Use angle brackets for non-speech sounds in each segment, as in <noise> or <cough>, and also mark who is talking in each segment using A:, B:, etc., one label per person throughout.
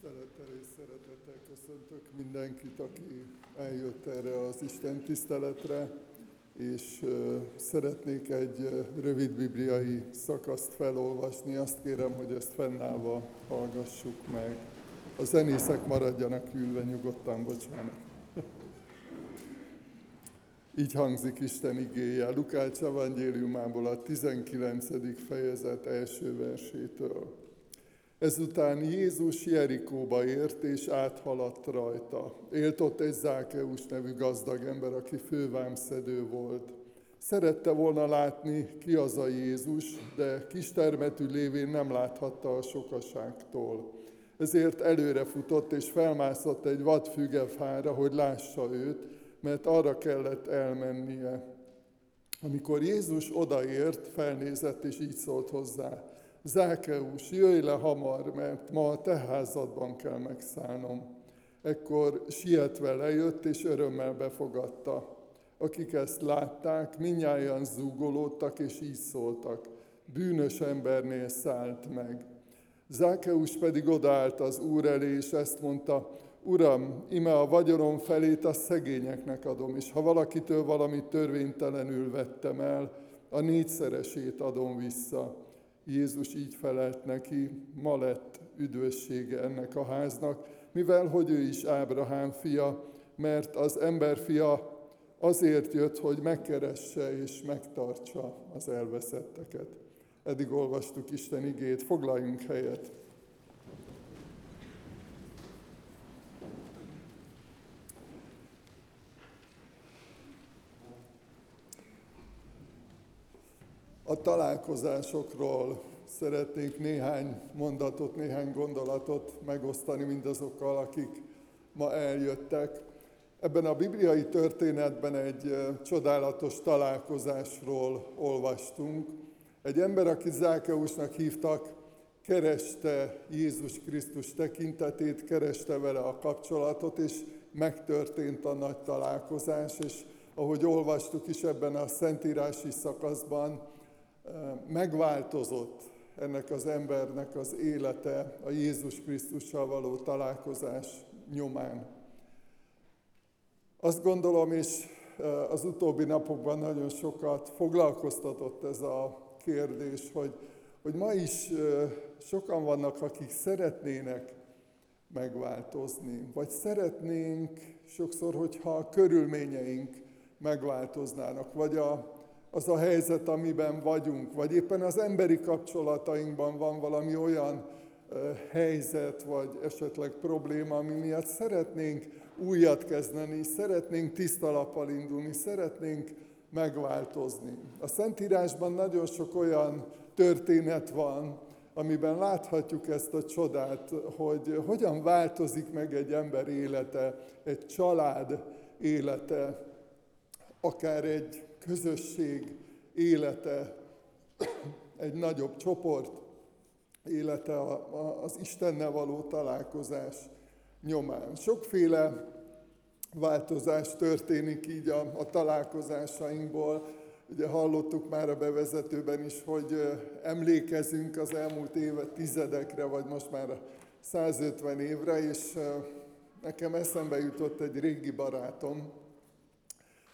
A: Tisztelettel és szeretettel köszöntök mindenkit, aki eljött erre az Isten tiszteletre, és szeretnék egy rövid bibliai szakaszt felolvasni. Azt kérem, hogy ezt fennállva hallgassuk meg. A zenészek maradjanak ülve nyugodtan, bocsánat. <laughs> Így hangzik Isten igéje Lukács evangéliumából a 19. fejezet első versétől. Ezután Jézus Jerikóba ért, és áthaladt rajta. Élt ott egy Zákeus nevű gazdag ember, aki fővámszedő volt. Szerette volna látni, ki az a Jézus, de kistermetű lévén nem láthatta a sokaságtól. Ezért előre futott és felmászott egy vadfügefára, hogy lássa őt, mert arra kellett elmennie. Amikor Jézus odaért, felnézett és így szólt hozzá. Zákeus, jöjj le hamar, mert ma a te házadban kell megszállnom. Ekkor sietve lejött, és örömmel befogadta. Akik ezt látták, minnyáján zúgolódtak, és így szóltak. Bűnös embernél szállt meg. Zákeus pedig odállt az úr elé, és ezt mondta, Uram, ime a vagyonom felét a szegényeknek adom, és ha valakitől valamit törvénytelenül vettem el, a négyszeresét adom vissza. Jézus így felelt neki, ma lett üdvössége ennek a háznak, mivel hogy ő is Ábrahám fia, mert az ember fia azért jött, hogy megkeresse és megtartsa az elveszetteket. Eddig olvastuk Isten igét, foglaljunk helyet. A találkozásokról szeretnék néhány mondatot, néhány gondolatot megosztani mindazokkal, akik ma eljöttek. Ebben a bibliai történetben egy csodálatos találkozásról olvastunk. Egy ember, aki Zákeusnak hívtak, kereste Jézus Krisztus tekintetét, kereste vele a kapcsolatot, és megtörtént a nagy találkozás, és ahogy olvastuk is ebben a szentírási szakaszban, megváltozott ennek az embernek az élete a Jézus Krisztussal való találkozás nyomán. Azt gondolom, és az utóbbi napokban nagyon sokat foglalkoztatott ez a kérdés, hogy, hogy ma is sokan vannak, akik szeretnének megváltozni, vagy szeretnénk sokszor, hogyha a körülményeink megváltoznának, vagy a, az a helyzet, amiben vagyunk, vagy éppen az emberi kapcsolatainkban van valami olyan helyzet, vagy esetleg probléma, ami miatt szeretnénk újat kezdeni, szeretnénk tiszta lappal indulni, szeretnénk megváltozni. A Szentírásban nagyon sok olyan történet van, amiben láthatjuk ezt a csodát, hogy hogyan változik meg egy ember élete, egy család élete, akár egy közösség élete, egy nagyobb csoport élete az Istennel való találkozás nyomán. Sokféle változás történik így a, a találkozásainkból. Ugye hallottuk már a bevezetőben is, hogy emlékezünk az elmúlt éve tizedekre, vagy most már 150 évre, és nekem eszembe jutott egy régi barátom,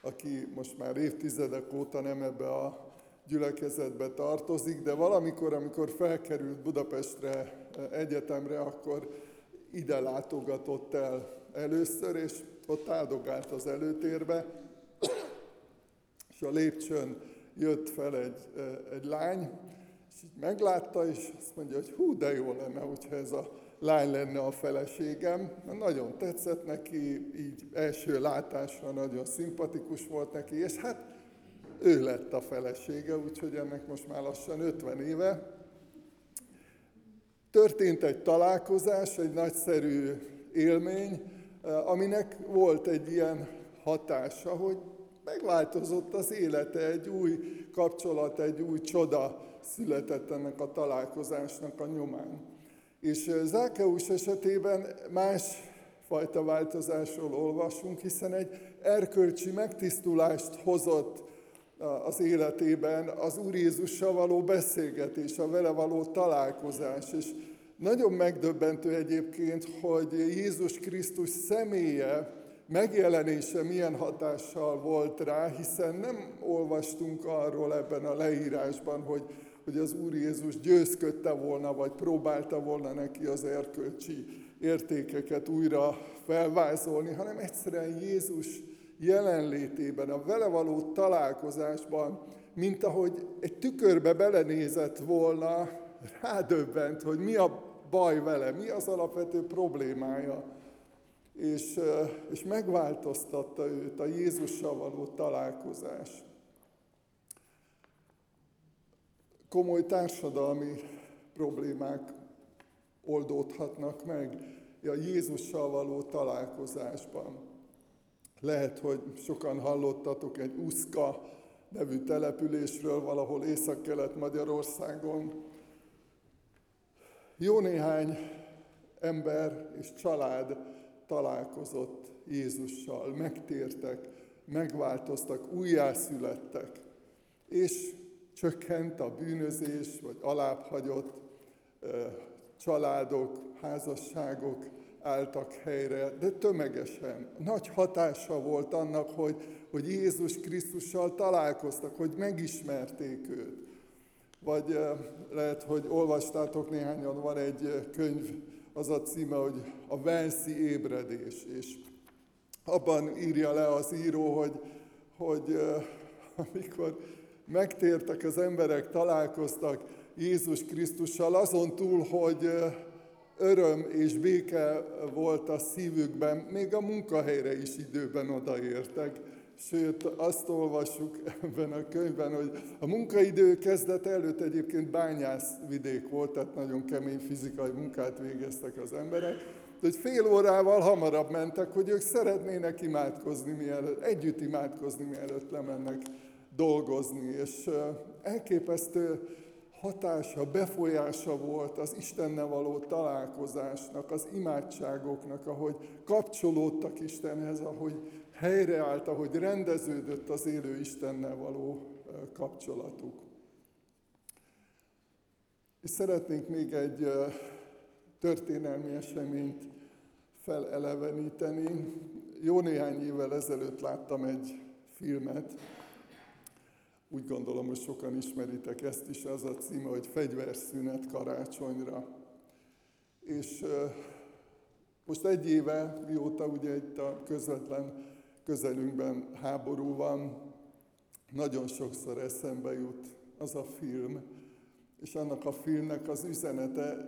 A: aki most már évtizedek óta nem ebbe a gyülekezetbe tartozik, de valamikor, amikor felkerült Budapestre eh, egyetemre, akkor ide látogatott el először, és ott áldogált az előtérbe, és a lépcsőn jött fel egy, eh, egy lány, és így meglátta, és azt mondja, hogy hú, de jó lenne, hogyha ez a lány lenne a feleségem. Nagyon tetszett neki, így első látásra nagyon szimpatikus volt neki, és hát ő lett a felesége, úgyhogy ennek most már lassan 50 éve. Történt egy találkozás, egy nagyszerű élmény, aminek volt egy ilyen hatása, hogy megváltozott az élete, egy új kapcsolat, egy új csoda született ennek a találkozásnak a nyomán. És Zákeus esetében más fajta változásról olvasunk, hiszen egy erkölcsi megtisztulást hozott az életében az Úr Jézussal való beszélgetés, a vele való találkozás, és Nagyon megdöbbentő egyébként, hogy Jézus Krisztus személye, megjelenése milyen hatással volt rá, hiszen nem olvastunk arról ebben a leírásban, hogy, hogy az Úr Jézus győzködte volna, vagy próbálta volna neki az erkölcsi értékeket újra felvázolni, hanem egyszerűen Jézus jelenlétében, a vele való találkozásban, mint ahogy egy tükörbe belenézett volna, rádöbbent, hogy mi a baj vele, mi az alapvető problémája. És, és megváltoztatta őt a Jézussal való találkozás. Komoly társadalmi problémák oldódhatnak meg a Jézussal való találkozásban. Lehet, hogy sokan hallottatok egy Uszka nevű településről valahol észak-kelet Magyarországon. Jó néhány ember és család találkozott Jézussal, megtértek, megváltoztak, újjászülettek, és csökkent a bűnözés, vagy alábbhagyott családok, házasságok álltak helyre, de tömegesen. Nagy hatása volt annak, hogy, hogy Jézus Krisztussal találkoztak, hogy megismerték őt. Vagy lehet, hogy olvastátok néhányan, van egy könyv, az a címe, hogy a Velszi ébredés, és abban írja le az író, hogy, hogy amikor megtértek az emberek, találkoztak Jézus Krisztussal, azon túl, hogy öröm és béke volt a szívükben, még a munkahelyre is időben odaértek. Sőt, azt olvassuk ebben a könyvben, hogy a munkaidő kezdet előtt egyébként bányász vidék volt, tehát nagyon kemény fizikai munkát végeztek az emberek, de hogy fél órával hamarabb mentek, hogy ők szeretnének imádkozni mielőtt, együtt imádkozni mielőtt lemennek dolgozni, és elképesztő hatása, befolyása volt az Istennel való találkozásnak, az imádságoknak, ahogy kapcsolódtak Istenhez, ahogy helyreállt, ahogy rendeződött az élő Istennel való kapcsolatuk. És szeretnénk még egy történelmi eseményt feleleveníteni. Jó néhány évvel ezelőtt láttam egy filmet, úgy gondolom, hogy sokan ismeritek ezt is, az a címe, hogy Fegyverszünet karácsonyra. És most egy éve, mióta ugye itt a közvetlen közelünkben háború van, nagyon sokszor eszembe jut az a film, és annak a filmnek az üzenete,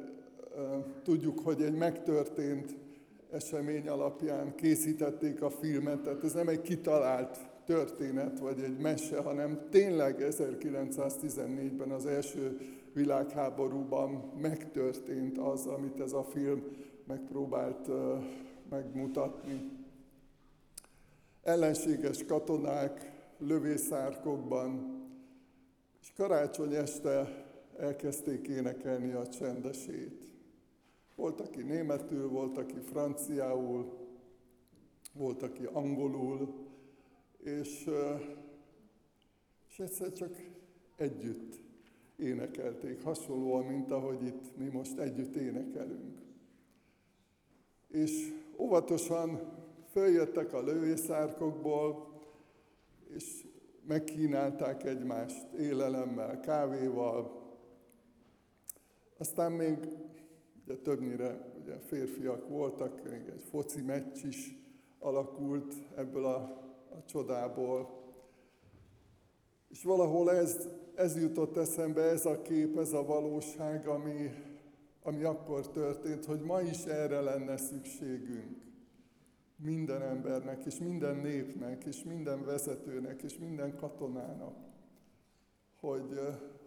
A: tudjuk, hogy egy megtörtént esemény alapján készítették a filmet, tehát ez nem egy kitalált történet vagy egy mese, hanem tényleg 1914-ben az első világháborúban megtörtént az, amit ez a film megpróbált megmutatni. Ellenséges katonák lövészárkokban, és karácsony este elkezdték énekelni a csendesét. Volt, aki németül, volt, aki franciául, volt, aki angolul, és, és egyszer csak együtt énekelték, hasonlóan, mint ahogy itt mi most együtt énekelünk. És óvatosan följöttek a lővészárkokból, és megkínálták egymást élelemmel, kávéval. Aztán még ugye többnyire ugye férfiak voltak, még egy foci meccs is alakult ebből a a csodából. És valahol ez, ez jutott eszembe, ez a kép, ez a valóság, ami, ami akkor történt, hogy ma is erre lenne szükségünk. Minden embernek, és minden népnek, és minden vezetőnek, és minden katonának, hogy,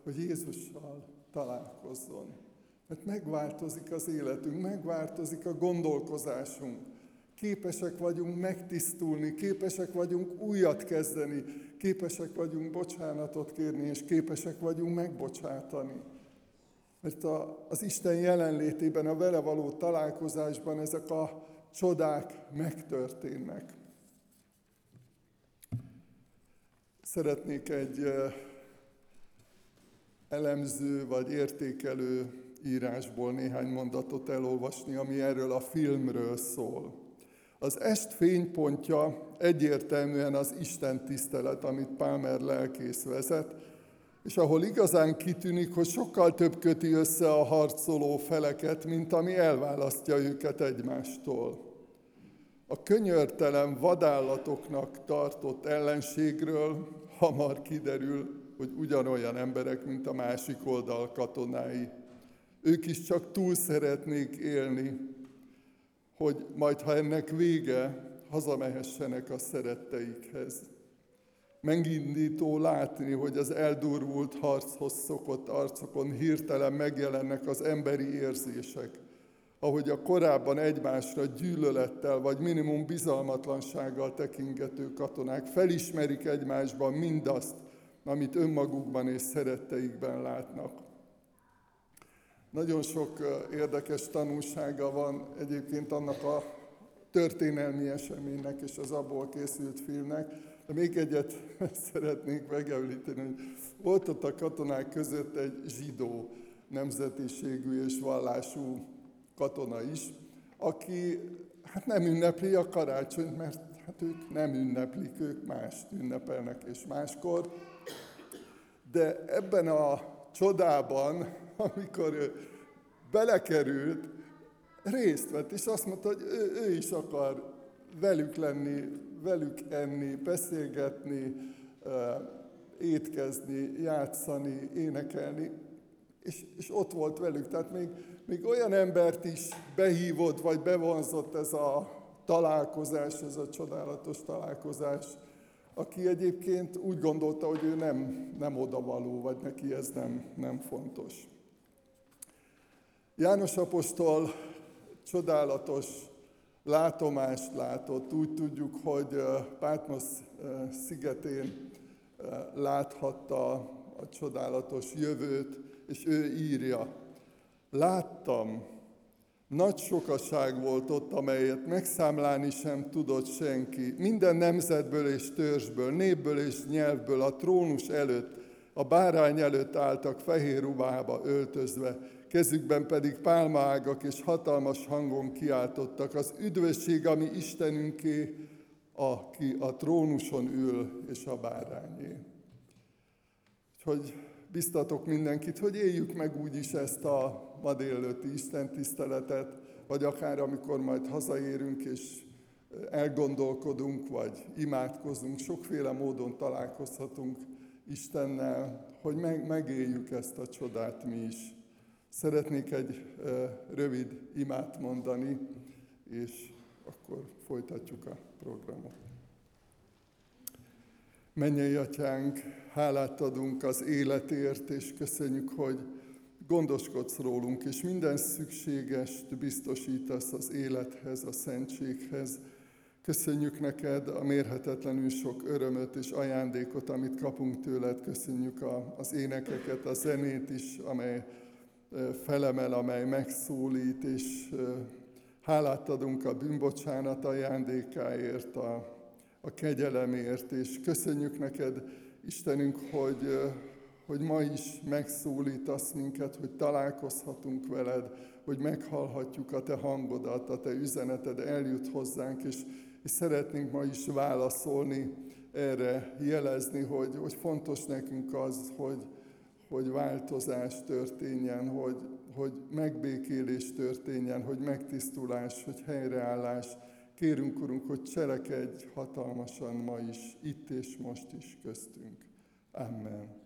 A: hogy Jézussal találkozzon. Mert megváltozik az életünk, megváltozik a gondolkozásunk képesek vagyunk megtisztulni, képesek vagyunk újat kezdeni, képesek vagyunk bocsánatot kérni, és képesek vagyunk megbocsátani. Mert a, az Isten jelenlétében, a vele való találkozásban ezek a csodák megtörténnek. Szeretnék egy elemző vagy értékelő írásból néhány mondatot elolvasni, ami erről a filmről szól. Az est fénypontja egyértelműen az Isten tisztelet, amit Palmer lelkész vezet, és ahol igazán kitűnik, hogy sokkal több köti össze a harcoló feleket, mint ami elválasztja őket egymástól. A könyörtelen vadállatoknak tartott ellenségről hamar kiderül, hogy ugyanolyan emberek, mint a másik oldal katonái. Ők is csak túl szeretnék élni, hogy majd, ha ennek vége, hazamehessenek a szeretteikhez. Megindító látni, hogy az eldurvult harchoz szokott arcokon hirtelen megjelennek az emberi érzések, ahogy a korábban egymásra gyűlölettel vagy minimum bizalmatlansággal tekingető katonák felismerik egymásban mindazt, amit önmagukban és szeretteikben látnak. Nagyon sok érdekes tanulsága van egyébként annak a történelmi eseménynek és az abból készült filmnek, de még egyet <laughs> szeretnék megemlíteni, hogy volt ott a katonák között egy zsidó nemzetiségű és vallású katona is, aki hát nem ünnepli a karácsonyt, mert hát ők nem ünneplik, ők mást ünnepelnek és máskor. De ebben a csodában, amikor ő belekerült, részt vett, és azt mondta, hogy ő, ő is akar velük lenni, velük enni, beszélgetni, étkezni, játszani, énekelni, és, és ott volt velük. Tehát még, még olyan embert is behívott, vagy bevonzott ez a találkozás, ez a csodálatos találkozás, aki egyébként úgy gondolta, hogy ő nem, nem odavaló, vagy neki ez nem, nem fontos. János apostol csodálatos látomást látott. Úgy tudjuk, hogy Pátmos szigetén láthatta a csodálatos jövőt, és ő írja. Láttam, nagy sokaság volt ott, amelyet megszámlálni sem tudott senki. Minden nemzetből és törzsből, népből és nyelvből a trónus előtt, a bárány előtt álltak fehér ruhába öltözve, kezükben pedig pálmaágak és hatalmas hangon kiáltottak, az üdvösség, ami Istenünké, aki a trónuson ül, és a bárányé. Hogy biztatok mindenkit, hogy éljük meg úgy is ezt a ma délőtti Isten tiszteletet, vagy akár amikor majd hazaérünk és elgondolkodunk, vagy imádkozunk, sokféle módon találkozhatunk Istennel, hogy meg, megéljük ezt a csodát mi is. Szeretnék egy rövid imát mondani, és akkor folytatjuk a programot. Mennyei atyánk, hálát adunk az életért, és köszönjük, hogy gondoskodsz rólunk, és minden szükségest biztosítasz az élethez, a szentséghez. Köszönjük neked a mérhetetlenül sok örömöt és ajándékot, amit kapunk tőled. Köszönjük az énekeket, a zenét is, amely felemel, amely megszólít, és hálát adunk a bűnbocsánat ajándékáért, a, a kegyelemért, és köszönjük neked, Istenünk, hogy, hogy ma is megszólítasz minket, hogy találkozhatunk veled, hogy meghallhatjuk a te hangodat, a te üzeneted eljut hozzánk, és, és szeretnénk ma is válaszolni erre, jelezni, hogy, hogy fontos nekünk az, hogy, hogy változás történjen, hogy, hogy megbékélés történjen, hogy megtisztulás, hogy helyreállás. Kérünk, Urunk, hogy cselekedj hatalmasan ma is, itt és most is köztünk. Amen.